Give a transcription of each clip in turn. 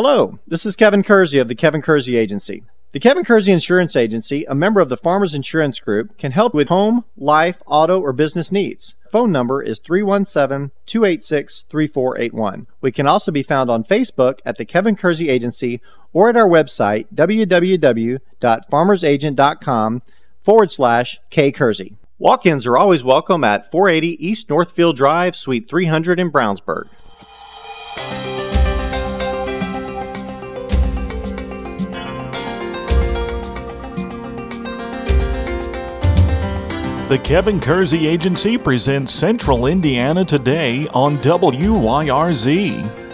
Hello, this is Kevin Kersey of the Kevin Kersey Agency. The Kevin Kersey Insurance Agency, a member of the Farmers Insurance Group, can help with home, life, auto, or business needs. Phone number is 317 286 3481. We can also be found on Facebook at the Kevin Kersey Agency or at our website www.farmersagent.com forward slash K Kersey. Walk ins are always welcome at 480 East Northfield Drive, Suite 300 in Brownsburg. The Kevin Kersey Agency presents Central Indiana Today on WYRZ.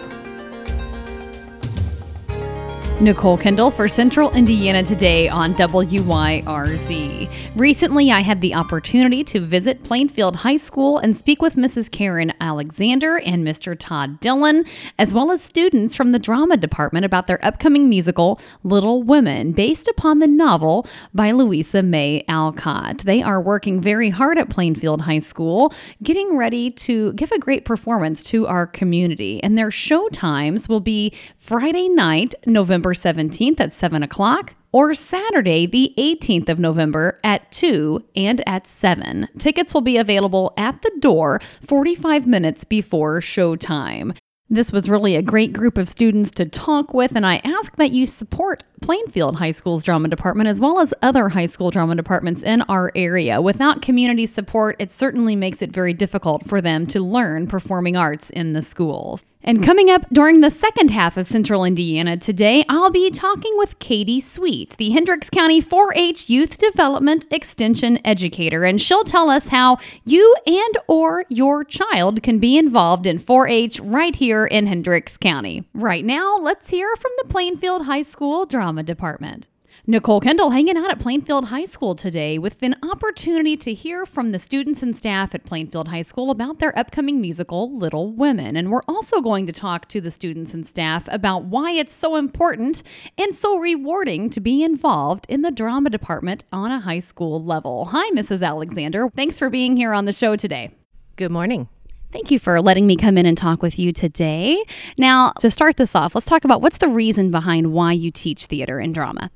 Nicole Kendall for Central Indiana Today on WYRZ. Recently, I had the opportunity to visit Plainfield High School and speak with Mrs. Karen Alexander and Mr. Todd Dillon, as well as students from the drama department about their upcoming musical, Little Women, based upon the novel by Louisa May Alcott. They are working very hard at Plainfield High School, getting ready to give a great performance to our community. And their show times will be Friday night, November 17th at 7 o'clock, or Saturday, the 18th of November at 2 and at 7. Tickets will be available at the door 45 minutes before showtime. This was really a great group of students to talk with, and I ask that you support Plainfield High School's drama department as well as other high school drama departments in our area. Without community support, it certainly makes it very difficult for them to learn performing arts in the schools. And coming up during the second half of Central Indiana today, I'll be talking with Katie Sweet, the Hendricks County 4 H Youth Development Extension Educator, and she'll tell us how you and or your child can be involved in 4 H right here in Hendricks County. Right now, let's hear from the Plainfield High School Drama Department. Nicole Kendall hanging out at Plainfield High School today with an opportunity to hear from the students and staff at Plainfield High School about their upcoming musical, Little Women. And we're also going to talk to the students and staff about why it's so important and so rewarding to be involved in the drama department on a high school level. Hi, Mrs. Alexander. Thanks for being here on the show today. Good morning. Thank you for letting me come in and talk with you today. Now, to start this off, let's talk about what's the reason behind why you teach theater and drama.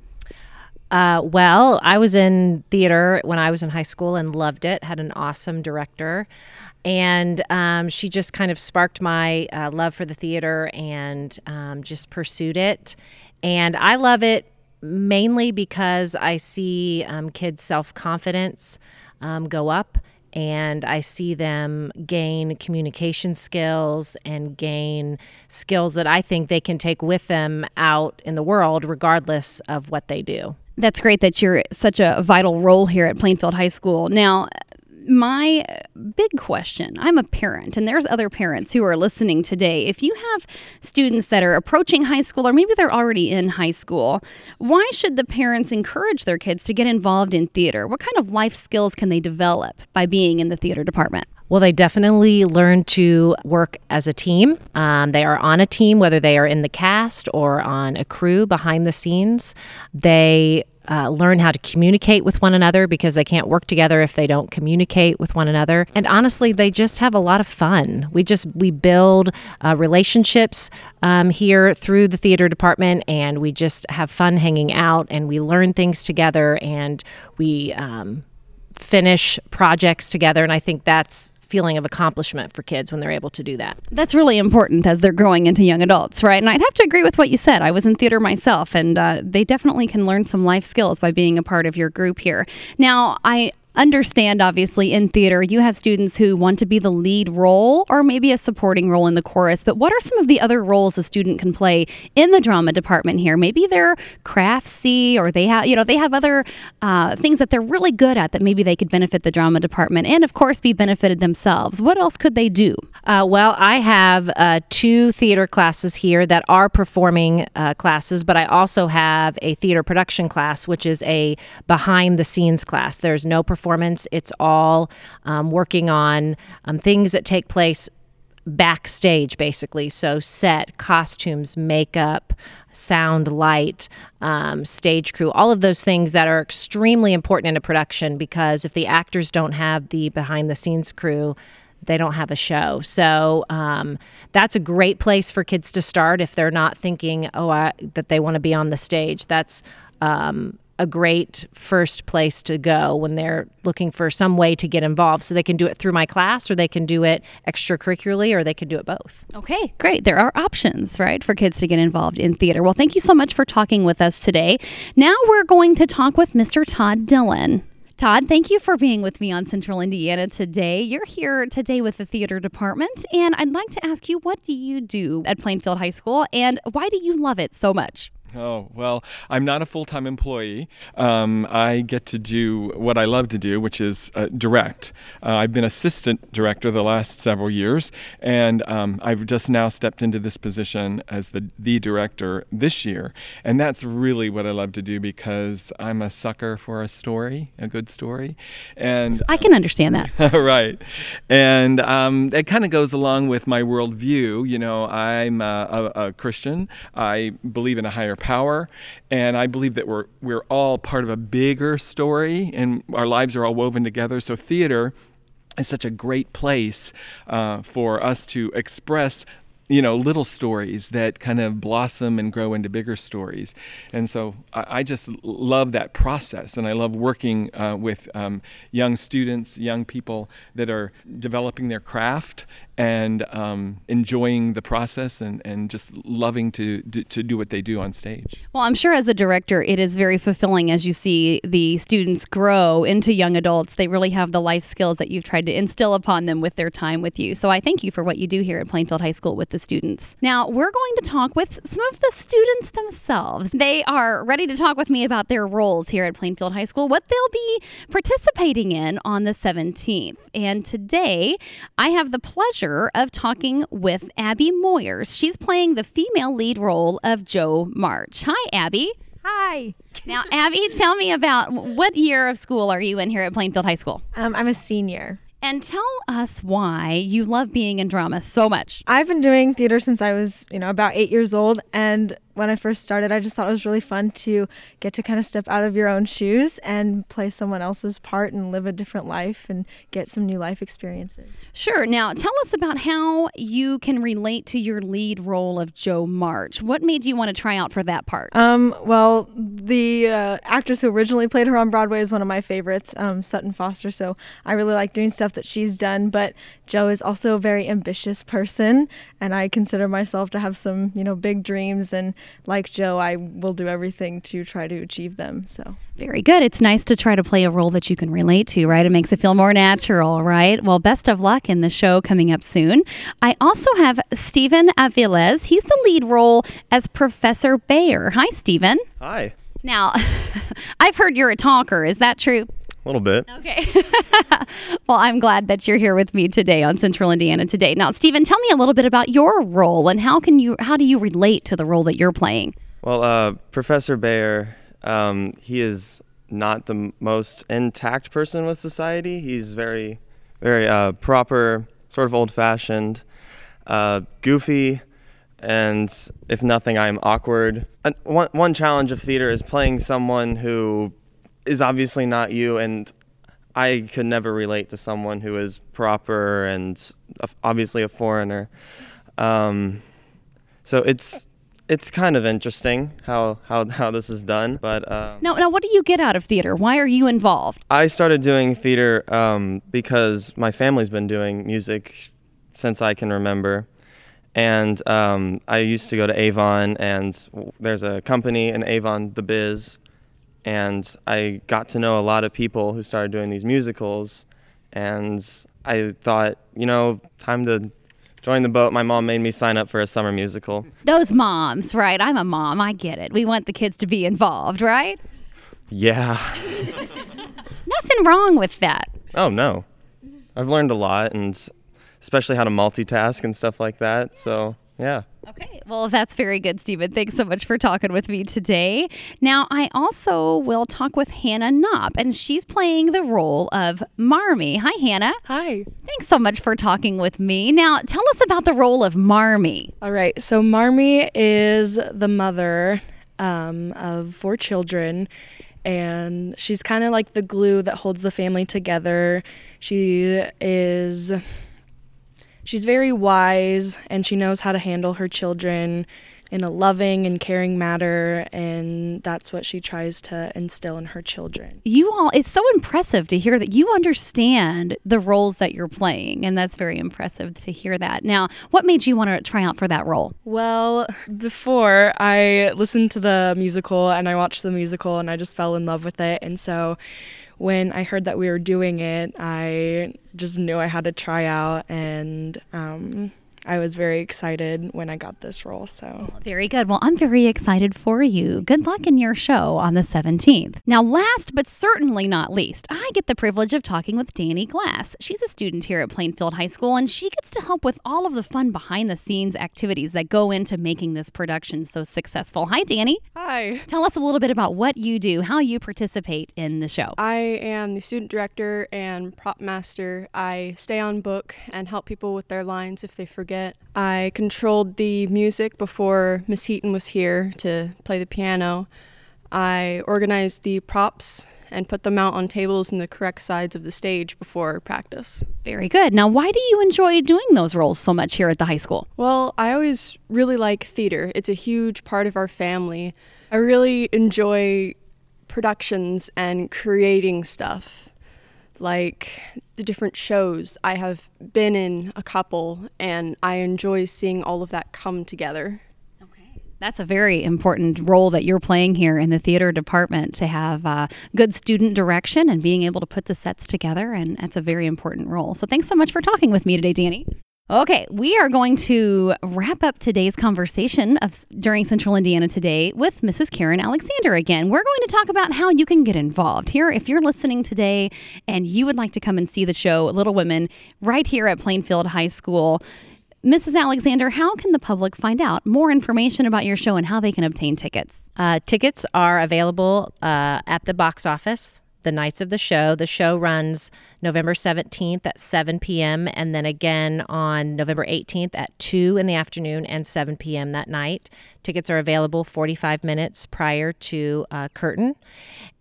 Uh, well, I was in theater when I was in high school and loved it. Had an awesome director, and um, she just kind of sparked my uh, love for the theater and um, just pursued it. And I love it mainly because I see um, kids' self confidence um, go up. And I see them gain communication skills and gain skills that I think they can take with them out in the world, regardless of what they do. That's great that you're such a vital role here at Plainfield High School. Now, my big question I'm a parent, and there's other parents who are listening today. If you have students that are approaching high school, or maybe they're already in high school, why should the parents encourage their kids to get involved in theater? What kind of life skills can they develop by being in the theater department? Well, they definitely learn to work as a team. Um, they are on a team, whether they are in the cast or on a crew behind the scenes. They uh, learn how to communicate with one another because they can't work together if they don't communicate with one another. And honestly, they just have a lot of fun. We just we build uh, relationships um, here through the theater department, and we just have fun hanging out, and we learn things together, and we um, finish projects together. And I think that's feeling of accomplishment for kids when they're able to do that. That's really important as they're growing into young adults, right? And I'd have to agree with what you said. I was in theater myself, and uh, they definitely can learn some life skills by being a part of your group here. Now, I understand, obviously, in theater, you have students who want to be the lead role or maybe a supporting role in the chorus. But what are some of the other roles a student can play in the drama department here? Maybe they're craftsy or they have, you know, they have other uh, things that they're really good at that maybe they could benefit the drama department and, of course, be benefited themselves. What else could they do? Uh, well, I have uh, two theater classes here that are performing uh, classes, but I also have a theater production class, which is a behind the scenes class. There's no performance, it's all um, working on um, things that take place backstage basically so set costumes makeup sound light um, stage crew all of those things that are extremely important in a production because if the actors don't have the behind the scenes crew they don't have a show. So um, that's a great place for kids to start if they're not thinking, oh, I, that they want to be on the stage. That's um, a great first place to go when they're looking for some way to get involved. So they can do it through my class, or they can do it extracurricularly, or they can do it both. Okay, great. There are options, right, for kids to get involved in theater. Well, thank you so much for talking with us today. Now we're going to talk with Mr. Todd Dillon. Todd, thank you for being with me on Central Indiana today. You're here today with the theater department, and I'd like to ask you what do you do at Plainfield High School, and why do you love it so much? Oh, well, I'm not a full time employee. Um, I get to do what I love to do, which is uh, direct. Uh, I've been assistant director the last several years, and um, I've just now stepped into this position as the, the director this year. And that's really what I love to do because I'm a sucker for a story, a good story. And I can understand that. right. And um, it kind of goes along with my worldview. You know, I'm a, a, a Christian, I believe in a higher power. And I believe that we're, we're all part of a bigger story and our lives are all woven together. So, theater is such a great place uh, for us to express you know little stories that kind of blossom and grow into bigger stories and so i, I just love that process and i love working uh, with um, young students young people that are developing their craft and um, enjoying the process and, and just loving to, to, to do what they do on stage. Well, I'm sure as a director, it is very fulfilling as you see the students grow into young adults. They really have the life skills that you've tried to instill upon them with their time with you. So I thank you for what you do here at Plainfield High School with the students. Now, we're going to talk with some of the students themselves. They are ready to talk with me about their roles here at Plainfield High School, what they'll be participating in on the 17th. And today, I have the pleasure of talking with Abby Moyers. She's playing the female lead role of Jo March. Hi, Abby. Hi. Now, Abby, tell me about what year of school are you in here at Plainfield High School? Um, I'm a senior. And tell us why you love being in drama so much. I've been doing theater since I was, you know, about eight years old, and when I first started, I just thought it was really fun to get to kind of step out of your own shoes and play someone else's part and live a different life and get some new life experiences. Sure. Now, tell us about how you can relate to your lead role of Jo March. What made you want to try out for that part? Um, well, the uh, actress who originally played her on Broadway is one of my favorites, um, Sutton Foster. So I really like doing stuff that she's done. But Jo is also a very ambitious person, and I consider myself to have some, you know, big dreams and like Jo, I will do everything to try to achieve them. So very good. It's nice to try to play a role that you can relate to, right? It makes it feel more natural, right? Well, best of luck in the show coming up soon. I also have Stephen Aviles. He's the lead role as Professor Bhaer. Hi, Stephen. Hi. Now, I've heard you're a talker. Is that true? A little bit. Okay. well, I'm glad that you're here with me today on Central Indiana today. Now, Stephen, tell me a little bit about your role and how can you how do you relate to the role that you're playing? Well, uh, Professor Bhaer, um, he is not the most intact person with society. He's very, very uh, proper, sort of old-fashioned, uh, goofy, and if nothing, I'm awkward. And one one challenge of theater is playing someone who is obviously not you, and I could never relate to someone who is proper and obviously a foreigner. Um, so it's it's kind of interesting how how, how this is done. But um, now, now, what do you get out of theater? Why are you involved? I started doing theater um, because my family's been doing music since I can remember. And um, I used to go to Avon, and there's a company in Avon, The Biz, and I got to know a lot of people who started doing these musicals, and I thought, you know, time to join the boat. My mom made me sign up for a summer musical. Those moms, right? I'm a mom. I get it. We want the kids to be involved, right? Yeah. Nothing wrong with that. Oh no, I've learned a lot, and especially how to multitask and stuff like that. So yeah. Okay, well, that's very good, Stephen. Thanks so much for talking with me today. Now, I also will talk with Hannah Knopp, and she's playing the role of Marmee. Hi, Hannah. Hi. Thanks so much for talking with me. Now, tell us about the role of Marmee. All right, so Marmee is the mother um, of four children, and she's kind of like the glue that holds the family together. She is she's very wise and she knows how to handle her children in a loving and caring manner, and that's what she tries to instill in her children. You all, it's so impressive to hear that you understand the roles that you're playing, and that's very impressive to hear that. Now, what made you want to try out for that role? Well, before I listened to the musical and I watched the musical, and I just fell in love with it, and so when I heard that we were doing it, I just knew I had to try out, and um, I was very excited when I got this role. So very good. Well, I'm very excited for you. Good luck in your show on the 17th. Now, last but certainly not least, I get the privilege of talking with Danny Glass. She's a student here at Plainfield High School, and she gets to help with all of the fun behind the scenes activities that go into making this production so successful. Hi, Danny. Hi. Tell us a little bit about what you do, how you participate in the show. I am the student director and prop master. I stay on book and help people with their lines if they forget forget. I controlled the music before Miss Heaton was here to play the piano. I organized the props and put them out on tables in the correct sides of the stage before practice. Very good. Now, why do you enjoy doing those roles so much here at the high school? Well, I always really like theater, it's a huge part of our family. I really enjoy productions and creating stuff like the different shows. I have been in a couple and I enjoy seeing all of that come together. Okay. That's a very important role that you're playing here in the theater department to have uh, good student direction and being able to put the sets together. And that's a very important role. So thanks so much for talking with me today, Danny. Okay, we are going to wrap up today's conversation of during Central Indiana today with Mrs. Karen Alexander again. We're going to talk about how you can get involved here. If you're listening today and you would like to come and see the show Little Women right here at Plainfield High School, Mrs. Alexander, how can the public find out more information about your show and how they can obtain tickets? Uh, tickets are available uh, at the box office the nights of the show. The show runs November 17th at 7 p.m. and then again on November 18th at 2 in the afternoon and 7 p.m. that night. Tickets are available 45 minutes prior to uh, curtain.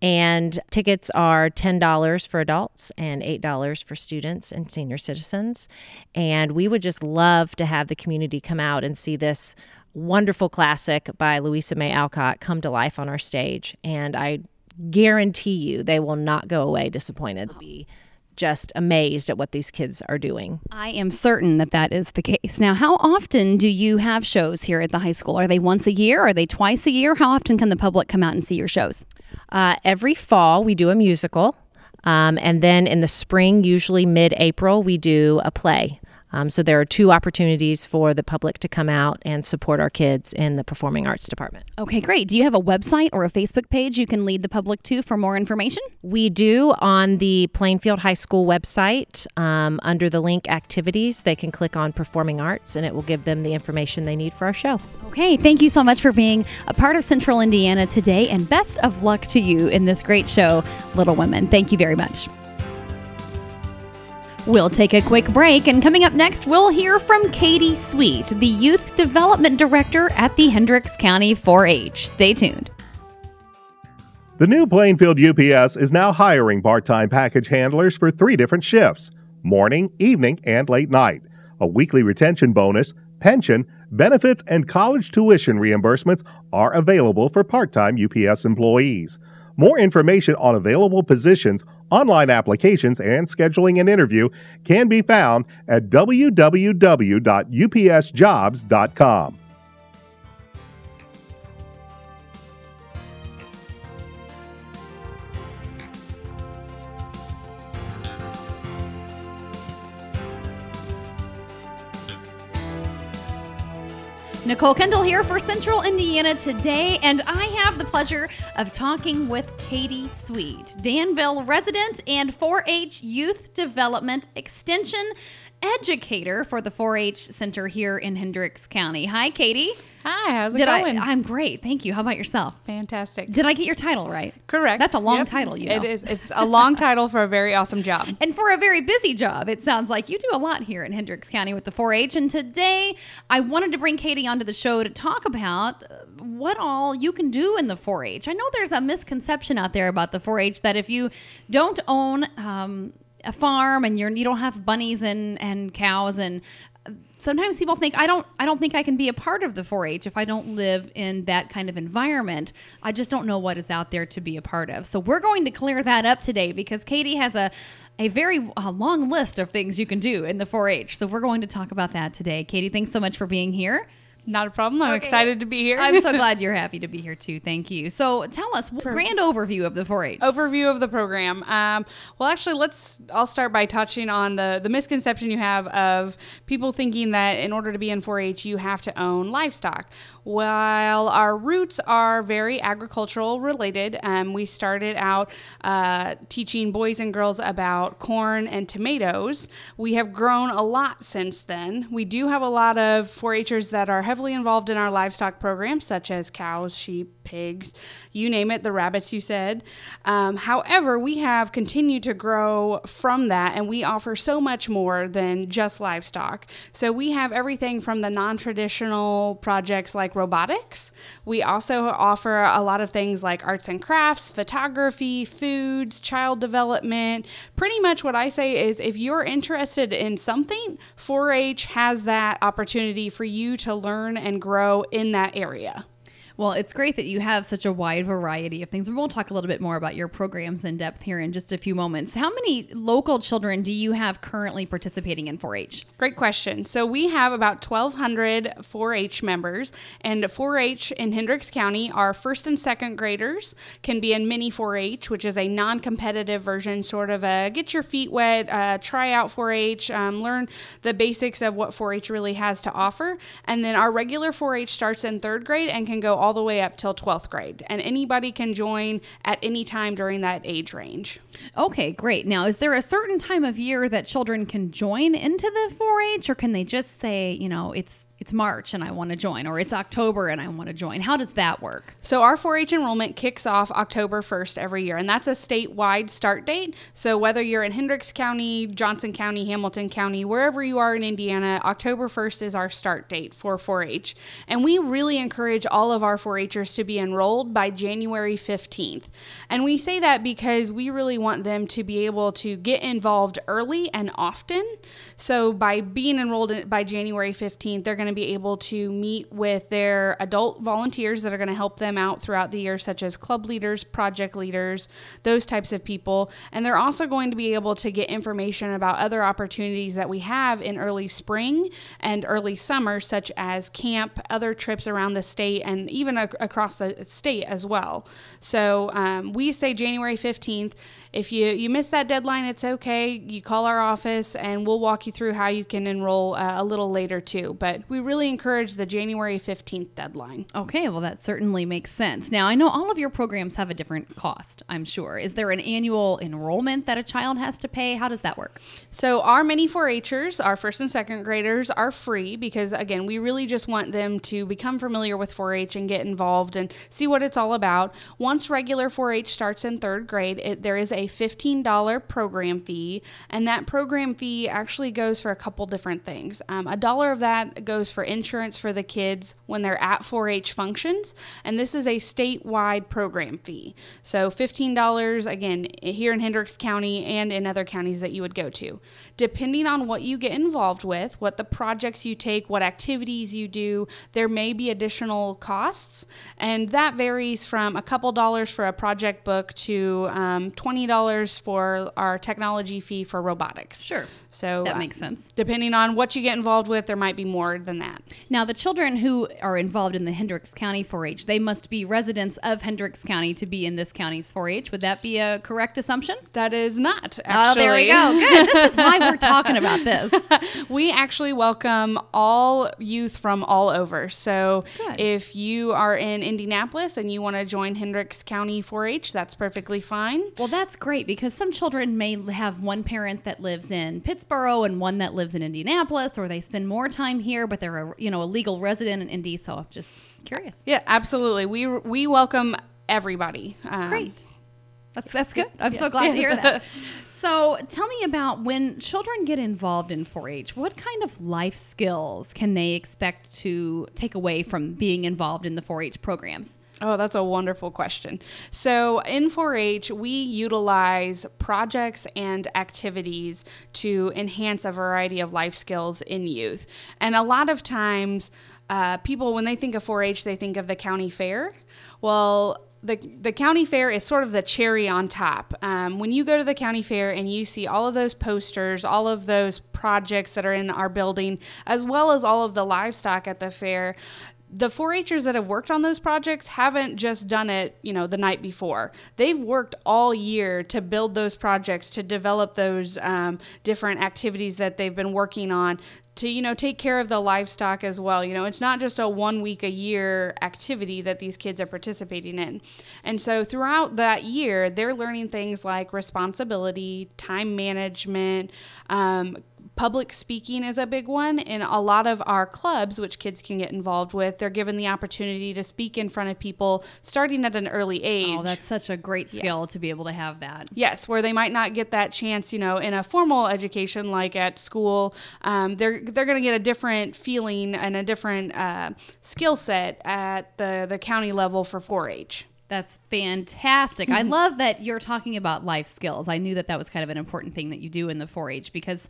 And tickets are $10 for adults and $8 for students and senior citizens. And we would just love to have the community come out and see this wonderful classic by Louisa May Alcott come to life on our stage. And I guarantee you they will not go away disappointed. Be just amazed at what these kids are doing. I am certain that that is the case. Now, how often do you have shows here at the high school? Are they once a year? Are they twice a year? How often can the public come out and see your shows? Uh, every fall, we do a musical. Um, and then in the spring, usually mid April, we do a play. Um, so there are two opportunities for the public to come out and support our kids in the performing arts department. Okay, great. Do you have a website or a Facebook page you can lead the public to for more information? We do on the Plainfield High School website. Um, under the link activities, they can click on performing arts and it will give them the information they need for our show. Okay, thank you so much for being a part of Central Indiana today and best of luck to you in this great show, Little Women. Thank you very much. We'll take a quick break, and coming up next, we'll hear from Katie Sweet, the Youth Development Director at the Hendricks County 4 H. Stay tuned. The new Plainfield UPS is now hiring part time package handlers for three different shifts morning, evening, and late night. A weekly retention bonus, pension, benefits, and college tuition reimbursements are available for part time UPS employees. More information on available positions, online applications, and scheduling an interview can be found at www.upsjobs.com. Nicole Kendall here for Central Indiana today, and I have the pleasure of talking with Katie Sweet, Danville resident and 4 H Youth Development Extension educator for the 4 H Center here in Hendricks County. Hi, Katie. Hi, how's it Did going? I, I'm great. Thank you. How about yourself? Fantastic. Did I get your title right? Correct. That's a long Yep. title, you know. It is. It's a long title for a very awesome job. And for a very busy job, it sounds like you do a lot here in Hendricks County with the 4 H. And today, I wanted to bring Katie onto the show to talk about uh, what all you can do in the 4 H. I know there's a misconception out there about the 4 H that if you don't own um, a farm and you're, you don't have bunnies and, and cows and sometimes people think I don't I don't think I can be a part of the 4-H if I don't live in that kind of environment. I just don't know what is out there to be a part of. So we're going to clear that up today because Katie has a a very long list of things you can do in the 4-H. So we're going to talk about that today. Katie, thanks so much for being here. Not a problem. I'm Okay. excited to be here. I'm so glad you're happy to be here too. Thank you. So tell us a grand overview of the 4-H. Overview of the program. Um, well, actually, let's. I'll start by touching on the the misconception you have of people thinking that in order to be in 4-H, you have to own livestock. While our roots are very agricultural related, um, we started out uh, teaching boys and girls about corn and tomatoes. We have grown a lot since then. We do have a lot of 4-Hers that are heavily involved in our livestock programs, such as cows, sheep, pigs, you name it, the rabbits you said. Um, however, we have continued to grow from that, and we offer so much more than just livestock. So we have everything from the non traditional projects like robotics. We also offer a lot of things like arts and crafts, photography, foods, child development. Pretty much what I say is if you're interested in something, 4 H has that opportunity for you to learn and grow in that area. Well, it's great that you have such a wide variety of things. And we'll talk a little bit more about your programs in depth here in just a few moments. How many local children do you have currently participating in 4 H? Great question. So we have about 1,200 4-H members, and 4-H in Hendricks County, our first and second graders can be in mini 4-H, which is a non-competitive version, sort of a get your feet wet, uh, try out 4-H, um, learn the basics of what 4-H really has to offer, and then our regular 4-H starts in third grade and can go all the way up till 12th grade, and anybody can join at any time during that age range. Okay, great. Now, is there a certain time of year that children can join into the 4-H, or can they just say, you know, it's it's March and I want to join, or it's October and I want to join? How does that work? So our 4-H enrollment kicks off October 1st every year, and that's a statewide start date. So whether you're in Hendricks County, Johnson County, Hamilton County, wherever you are in Indiana, October 1st is our start date for 4-H. And we really encourage all of our 4-Hers to be enrolled by January 15th. And we say that because we really want them to be able to get involved early and often. So by being enrolled by January 15th, they're going be able to meet with their adult volunteers that are going to help them out throughout the year, such as club leaders, project leaders, those types of people. And they're also going to be able to get information about other opportunities that we have in early spring and early summer, such as camp, other trips around the state, and even ac- across the state as well. So um, we say January 15th. If you, you miss that deadline, it's okay. You call our office and we'll walk you through how you can enroll uh, a little later too. But we really encourage the January 15th deadline. Okay, well, that certainly makes sense. Now, I know all of your programs have a different cost, I'm sure. Is there an annual enrollment that a child has to pay? How does that work? So our mini 4-Hers, our first and second graders, are free because again, we really just want them to become familiar with 4-H and get involved and see what it's all about. Once regular 4-H starts in third grade, it, there is a $15 program fee, and that program fee actually goes for a couple different things. Um, a dollar of that goes for insurance for the kids when they're at 4-H functions, and this is a statewide program fee. So $15 again here in Hendricks County and in other counties that you would go to. Depending on what you get involved with, what the projects you take, what activities you do, there may be additional costs, and that varies from a couple dollars for a project book to um, $20 for our technology fee for robotics. Sure. So That uh, makes sense. Depending on what you get involved with, there might be more than that. Now, the children who are involved in the Hendricks County 4 H, they must be residents of Hendricks County to be in this county's 4 H. Would that be a correct assumption? That is not, Actually. Oh, there we go. Good. This is why we're talking about this. we actually welcome all youth from all over. So Good. if you are in Indianapolis and you want to join Hendricks County 4 H, that's perfectly fine. Well, that's great because some children may have one parent that lives in Pittsburgh and one that lives in Indianapolis, or they spend more time here, but they're a you know a legal resident in Indy. So I'm just curious. Yeah, absolutely. We we welcome everybody. Um, Great. That's that's good. I'm so glad to hear that. So, tell me about when children get involved in 4 H, what kind of life skills can they expect to take away from being involved in the 4 H programs? Oh, that's a wonderful question. So, in 4 H, we utilize projects and activities to enhance a variety of life skills in youth. And a lot of times, uh, people, when they think of 4 H, they think of the county fair. Well, the, the county fair is sort of the cherry on top. Um, when you go to the county fair and you see all of those posters, all of those projects that are in our building, as well as all of the livestock at the fair, the 4-Hers that have worked on those projects haven't just done it, you know, the night before. They've worked all year to build those projects, to develop those um, different activities that they've been working on, to you know take care of the livestock as well. You know, it's not just a one week a year activity that these kids are participating in, and so throughout that year, they're learning things like responsibility, time management. Um, Public speaking is a big one. In a lot of our clubs, which kids can get involved with, they're given the opportunity to speak in front of people starting at an early age. Oh, that's such a great skill yes. to be able to have that. Yes, where they might not get that chance, you know, in a formal education like at school. Um, they're they're going to get a different feeling and a different uh, skill set at the the county level for 4-H. That's fantastic. I love that you're talking about life skills. I knew that that was kind of an important thing that you do in the 4 H because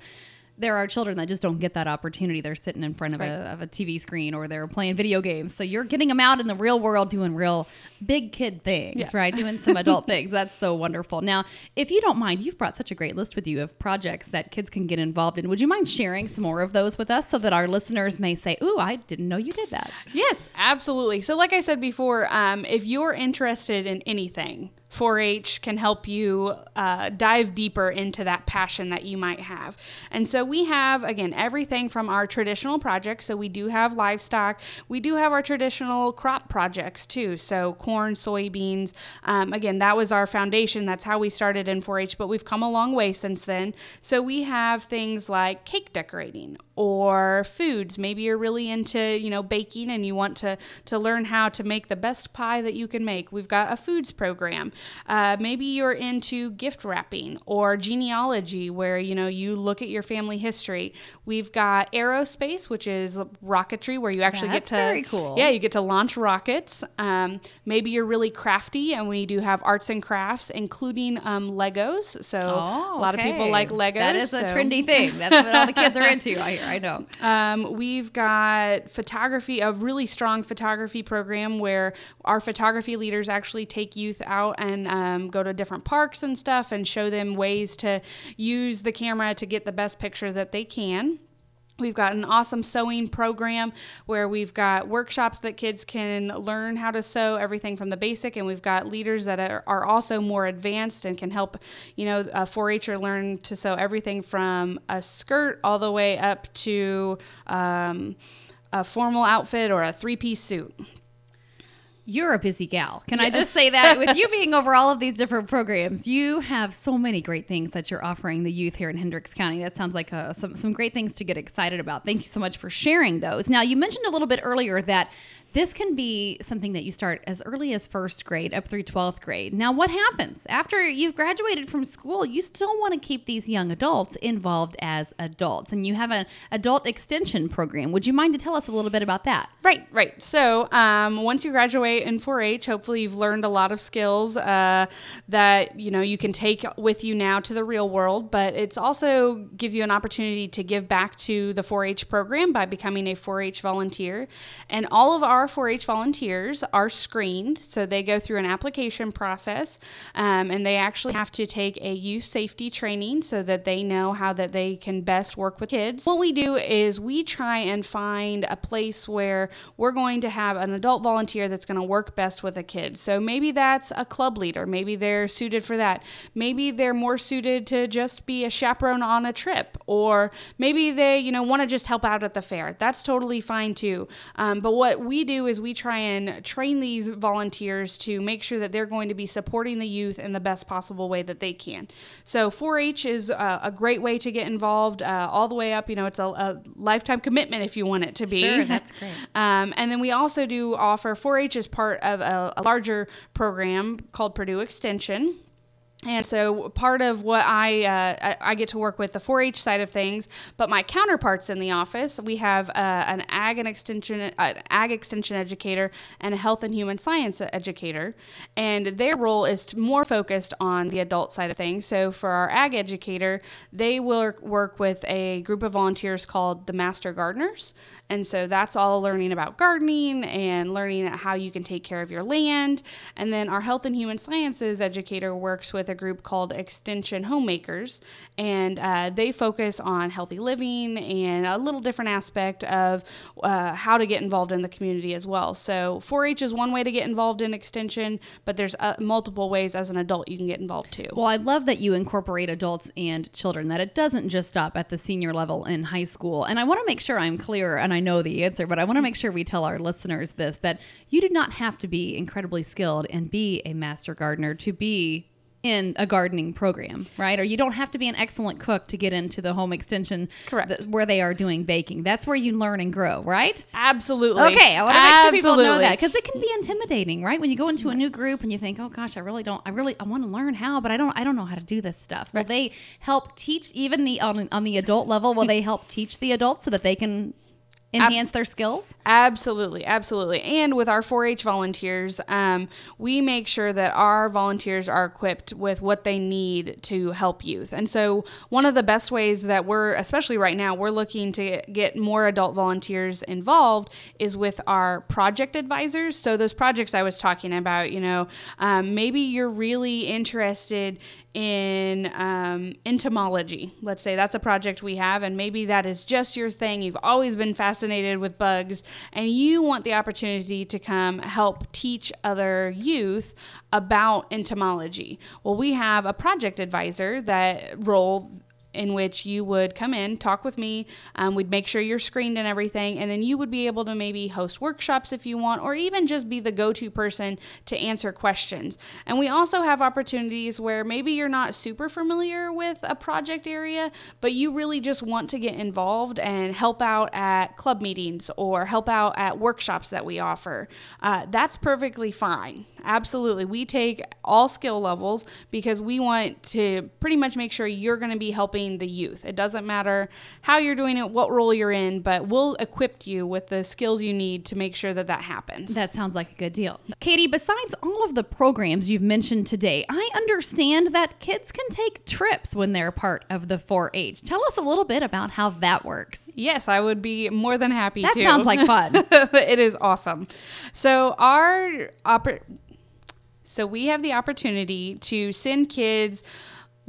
there are children that just don't get that opportunity. They're sitting in front of, right. a, of a TV screen or they're playing video games. So you're getting them out in the real world doing real big kid things, yeah. right? Doing some adult things. That's so wonderful. Now, if you don't mind, you've brought such a great list with you of projects that kids can get involved in. Would you mind sharing some more of those with us so that our listeners may say, Ooh, I didn't know you did that? Yes, absolutely. So, like I said before, um, if you're interested in anything, 4 H can help you uh, dive deeper into that passion that you might have. And so we have, again, everything from our traditional projects. So we do have livestock, we do have our traditional crop projects too. So corn, soybeans. Um, again, that was our foundation. That's how we started in 4 H, but we've come a long way since then. So we have things like cake decorating or foods. Maybe you're really into, you know, baking and you want to, to learn how to make the best pie that you can make. We've got a foods program. Uh, maybe you're into gift wrapping or genealogy, where you know you look at your family history. We've got aerospace, which is rocketry, where you actually That's get to very cool. Yeah, you get to launch rockets. Um, maybe you're really crafty, and we do have arts and crafts, including um, Legos. So oh, a lot okay. of people like Legos. That is so. a trendy thing. That's what all the kids are into. I hear. I know. Um, we've got photography, a really strong photography program where our photography leaders actually take youth out and um, go to different parks and stuff and show them ways to use the camera to get the best picture that they can. We've got an awesome sewing program where we've got workshops that kids can learn how to sew everything from the basic, and we've got leaders that are, are also more advanced and can help, you know, a 4-H'er learn to sew everything from a skirt all the way up to um, a formal outfit or a three-piece suit. You're a busy gal. Can yes. I just say that with you being over all of these different programs, you have so many great things that you're offering the youth here in Hendricks County. That sounds like uh, some, some great things to get excited about. Thank you so much for sharing those. Now, you mentioned a little bit earlier that this can be something that you start as early as first grade up through 12th grade. Now, what happens after you've graduated from school? You still want to keep these young adults involved as adults, and you have an adult extension program. Would you mind to tell us a little bit about that? Right, right. So, um, once you graduate in 4-H, hopefully you've learned a lot of skills uh, that you know you can take with you now to the real world. But it's also gives you an opportunity to give back to the 4-H program by becoming a 4-H volunteer, and all of our our 4 H volunteers are screened. So they go through an application process um, and they actually have to take a youth safety training so that they know how that they can best work with kids. What we do is we try and find a place where we're going to have an adult volunteer that's going to work best with a kid. So maybe that's a club leader. Maybe they're suited for that. Maybe they're more suited to just be a chaperone on a trip. Or maybe they, you know, want to just help out at the fair. That's totally fine too. Um, but what we do is we try and train these volunteers to make sure that they're going to be supporting the youth in the best possible way that they can. So 4-H is a, a great way to get involved, uh, all the way up. You know, it's a, a, lifetime commitment if you want it to be. Sure, that's great. um, and then we also do offer 4-H as part of a, a larger program called Purdue Extension. And so part of what I uh, I get to work with the 4-H side of things, but my counterparts in the office, we have uh, an ag and extension uh, ag extension educator and a health and human science educator, and their role is more focused on the adult side of things. So for our ag educator, they will work with a group of volunteers called the Master Gardeners, and so that's all learning about gardening and learning how you can take care of your land. And then our health and human sciences educator works with a group called Extension Homemakers, and uh, they focus on healthy living and a little different aspect of uh, how to get involved in the community as well. So 4-H is one way to get involved in extension, but there's uh, multiple ways as an adult you can get involved too. Well, I love that you incorporate adults and children, that it doesn't just stop at the senior level in high school. And I want to make sure I'm clear, and I know the answer, but I want to make sure we tell our listeners this that you do not have to be incredibly skilled and be a master gardener to be in a gardening program, right? Or you don't have to be an excellent cook to get into the home extension Correct. th- where they are doing baking. That's where you learn and grow, right? Absolutely. Okay, I want to make sure people know that because it can be intimidating, right? When you go into a new group and you think, "Oh gosh, I really don't, I really, I want to learn how, but I don't, I don't know how to do this stuff." Will they help teach even the on, on the adult level? Will they help teach the adults so that they can enhance their skills? Absolutely, absolutely. And with our 4 H volunteers, um, we make sure that our volunteers are equipped with what they need to help youth. And so, one of the best ways that we're, especially right now, we're looking to get more adult volunteers involved is with our project advisors. So, those projects I was talking about, you know, um, maybe you're really interested in um, entomology. Let's say that's a project we have, and maybe that is just your thing. You've always been fascinated with bugs, and you want the opportunity to come help teach other youth about entomology. Well, we have a project advisor that role in which you would come in, talk with me. Um, we'd make sure you're screened and everything, and then you would be able to maybe host workshops if you want, or even just be the go to person to answer questions. And we also have opportunities where maybe you're not super familiar with a project area, but you really just want to get involved and help out at club meetings or help out at workshops that we offer. Uh, that's perfectly fine. Absolutely. We take all skill levels because we want to pretty much make sure you're going to be helping the youth. It doesn't matter how you're doing it, what role you're in, but we'll equip you with the skills you need to make sure that that happens. That sounds like a good deal. Katie, besides all of the programs you've mentioned today, I understand that kids can take trips when they're part of the 4 H. Tell us a little bit about how that works. Yes, I would be more than happy That to. sounds like fun. it is awesome. So our oper- so we have the opportunity to send kids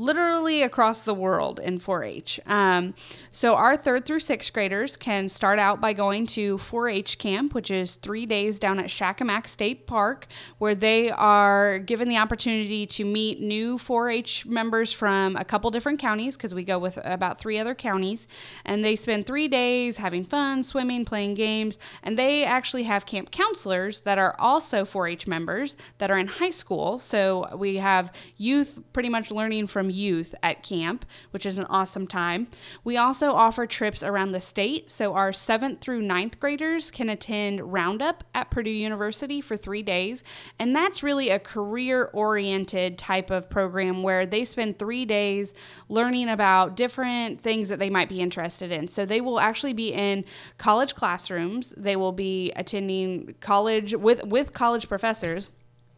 literally across the world in 4-H. Um, so our third through sixth graders can start out by going to 4-H camp, which is three days down at Shakamak State Park, where they are given the opportunity to meet new 4-H members from a couple different counties, because we go with about three other counties, and they spend three days having fun, swimming, playing games, and they actually have camp counselors that are also 4-H members that are in high school. So we have youth pretty much learning from youth at camp, which is an awesome time. We also offer trips around the state. So our seventh through ninth graders can attend Roundup at Purdue University for three days. And that's really a career oriented type of program where they spend three days learning about different things that they might be interested in. So they will actually be in college classrooms, they will be attending college with, with college professors.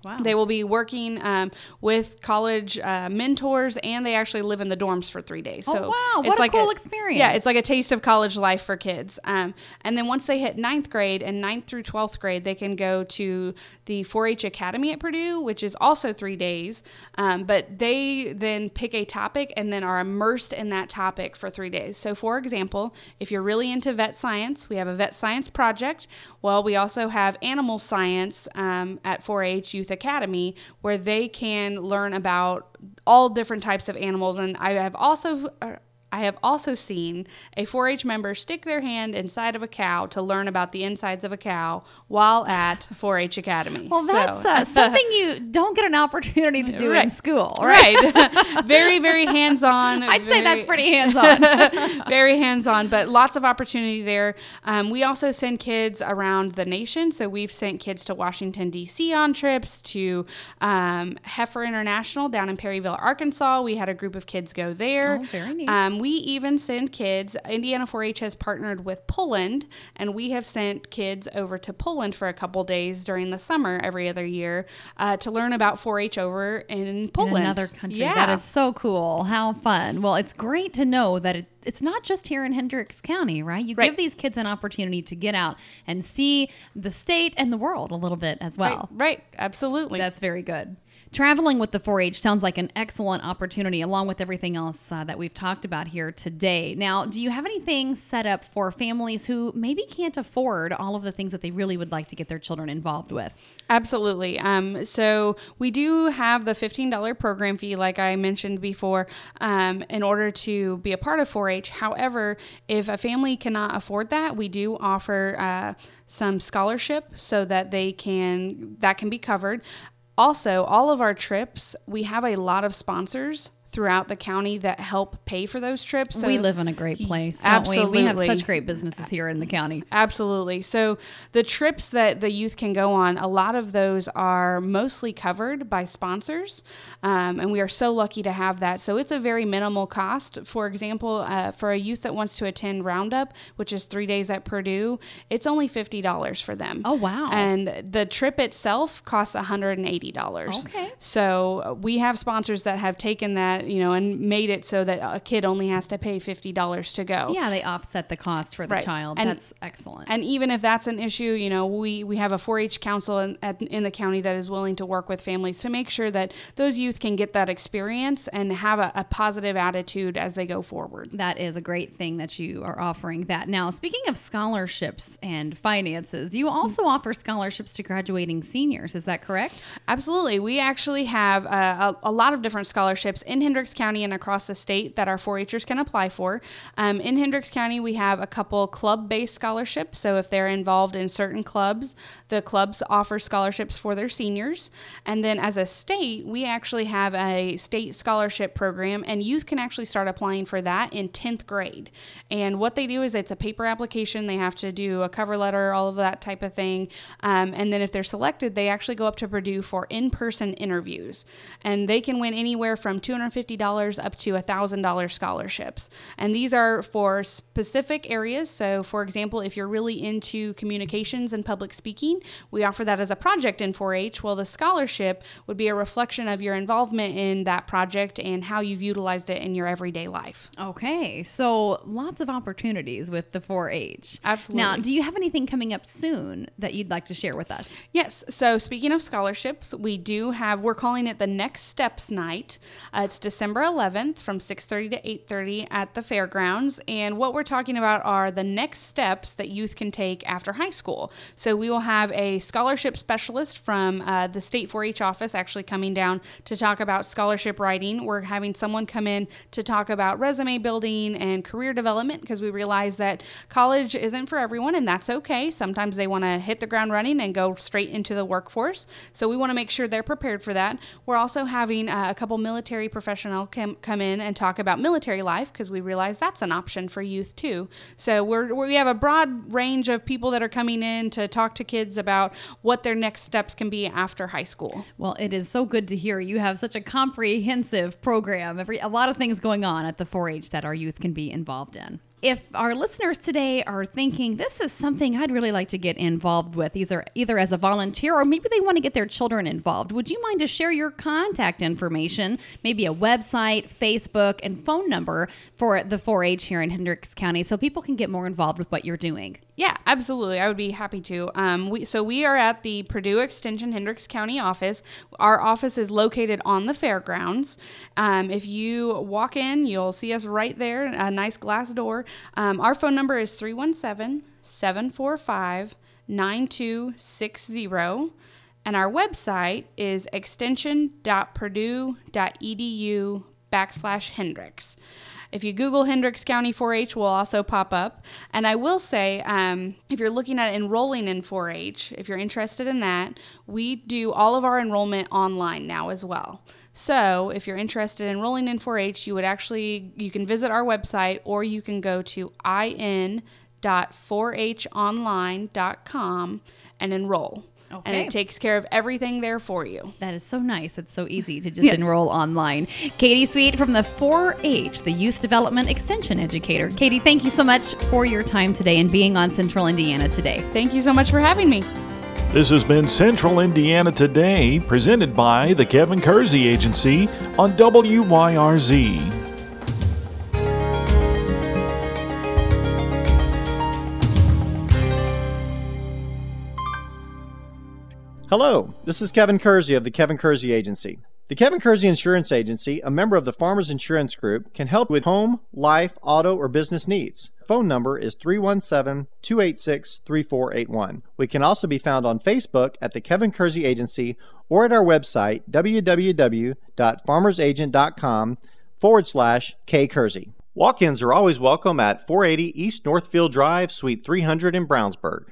Wow. They will be working um, with college uh, mentors, and they actually live in the dorms for three days. Oh, So wow. it's What a like cool experience. Yeah, it's like a taste of college life for kids. Um, and then once they hit ninth grade and ninth through twelfth grade, they can go to the 4-H Academy at Purdue, which is also three days. Um, but they then pick a topic and then are immersed in that topic for three days. So, for example, if you're really into vet science, we have a vet science project. Well, we also have animal science um, at 4-H Youth Academy, where they can learn about all different types of animals. And I have also uh, I have also seen a 4 H member stick their hand inside of a cow to learn about the insides of a cow while at 4 H Academy. Well, that's So- uh, something you don't get an opportunity to do in school, right? Right. very, very hands on. I'd say that's pretty hands-on. very hands on, but lots of opportunity there. Um, we also send kids around the nation. So we've sent kids to Washington, D.C. on trips, to um, Heifer International down in Perryville, Arkansas. We had a group of kids go there. Oh, very neat. Um, we even send kids, Indiana 4 H has partnered with Poland, and we have sent kids over to Poland for a couple days during the summer every other year uh, to learn about 4 H over in Poland. in another country. Yeah. That is so cool. How fun. Well, it's great to know that it, it's not just here in Hendricks County, right? You Right. give these kids an opportunity to get out and see the state and the world a little bit as well. Right, right, absolutely. That's very good. Traveling with the 4 H sounds like an excellent opportunity, along with everything else uh, that we've talked about here today. Now, do you have anything set up for families who maybe can't afford all of the things that they really would like to get their children involved with? Absolutely. Um, so we do have the $15 program fee, like I mentioned before, um, in order to be a part of 4 H. However, if a family cannot afford that, we do offer uh, some scholarship so that they can, that can be covered. Also, all of our trips, we have a lot of sponsors throughout the county that help pay for those trips. So we live in a great place, don't we? We have such great businesses here in the county. Absolutely. So the trips that the youth can go on, a lot of those are mostly covered by sponsors, um, and we are so lucky to have that. So it's a very minimal cost. For example, uh, for a youth that wants to attend Roundup, which is three days at Purdue, it's only fifty dollars for them. Oh, wow. And the trip itself costs one hundred and eighty dollars. Okay. So we have sponsors that have taken that, you know, and made it so that a kid only has to pay fifty dollars to go. Yeah, they offset the cost for the Right. child. And- That's excellent. And even if that's an issue, you know, we, we have a 4 H council in, at, in the county that is willing to work with families to make sure that those youth can get that experience and have a, a positive attitude as they go forward. that is a great thing that you are offering that. Now, speaking of scholarships and finances, you also offer scholarships to graduating seniors. Is that correct? Absolutely. We actually have uh, a, a lot of different scholarships in Hendricks County and across the state that our 4 Hers can apply for. Um, in Hendricks County, we have a couple club based scholarships. So if they're involved in certain clubs, the clubs offer scholarships for their seniors. And then as a state, we actually have a state scholarship program, and youth can actually start applying for that in 10th grade. And what they do is it's a paper application, they have to do a cover letter, all of that type of thing. Um, and then if they're selected, they actually go up to Purdue for in person interviews. And they can win anywhere from $250 up to $1,000 scholarships. And these are for specific areas. So, for example, if you're really into communications and public speaking, we offer that as a project in 4 H. Well, the scholarship would be a reflection of your involvement in that project and how you've utilized it in your everyday life. Okay, so lots of opportunities with the 4 H. Absolutely. Now, do you have anything coming up soon that you'd like to share with us? Yes. So speaking of scholarships, we do have. We're calling it the Next Steps Night. Uh, it's December 11th from 6:30 to 8:30 at the fairgrounds, and what we're talking about are the next steps that youth can take after high school. So we will have a scholarship specialist from uh, the state 4-H office actually coming down to talk about scholarship writing. We're having someone come in to talk about resume building and career development because we realize that college isn't for everyone, and that's okay. Sometimes they want to hit the ground running and go straight into the workforce. So we want to make sure they're prepared for that. We're also having uh, a couple military professional come, come in and talk about military life because we realize that's an option for youth too. So we're, we have a broad range of people that are coming in to talk to kids about what their next steps can be after high school. Well, it is so good to hear you have such a comprehensive program. Every a lot of things going on at the 4-H that our youth can be involved in. If our listeners today are thinking this is something I'd really like to get involved with, either either as a volunteer or maybe they want to get their children involved, would you mind to share your contact information, maybe a website, Facebook, and phone number for the 4-H here in Hendricks County, so people can get more involved with what you're doing? Yeah, absolutely. I would be happy to. Um, we so we are at the Purdue Extension Hendricks County office. Our office is located on the fairgrounds. Um, if you walk in, you'll see us right there, a nice glass door. Um, our phone number is 317 745 9260. And our website is extension.purdue.edu backslash Hendricks. If you Google Hendricks County 4 H, will also pop up. And I will say, um, if you're looking at enrolling in 4 H, if you're interested in that, we do all of our enrollment online now as well. So, if you're interested in enrolling in 4-H, you would actually you can visit our website or you can go to in.4honline.com and enroll. Okay. And it takes care of everything there for you. That is so nice. It's so easy to just Yes. enroll online. Katie Sweet from the 4 H, the Youth Development Extension Educator. Katie, thank you so much for your time today and being on Central Indiana today. Thank you so much for having me. This has been Central Indiana Today, presented by the Kevin Kersey Agency on WYRZ. Hello, this is Kevin Kersey of the Kevin Kersey Agency. The Kevin Kersey Insurance Agency, a member of the Farmers Insurance Group, can help with home, life, auto, or business needs. Phone number is 317 286 3481. We can also be found on Facebook at the Kevin Kersey Agency or at our website www.farmersagent.com forward slash K Kersey. Walk ins are always welcome at 480 East Northfield Drive, Suite 300 in Brownsburg.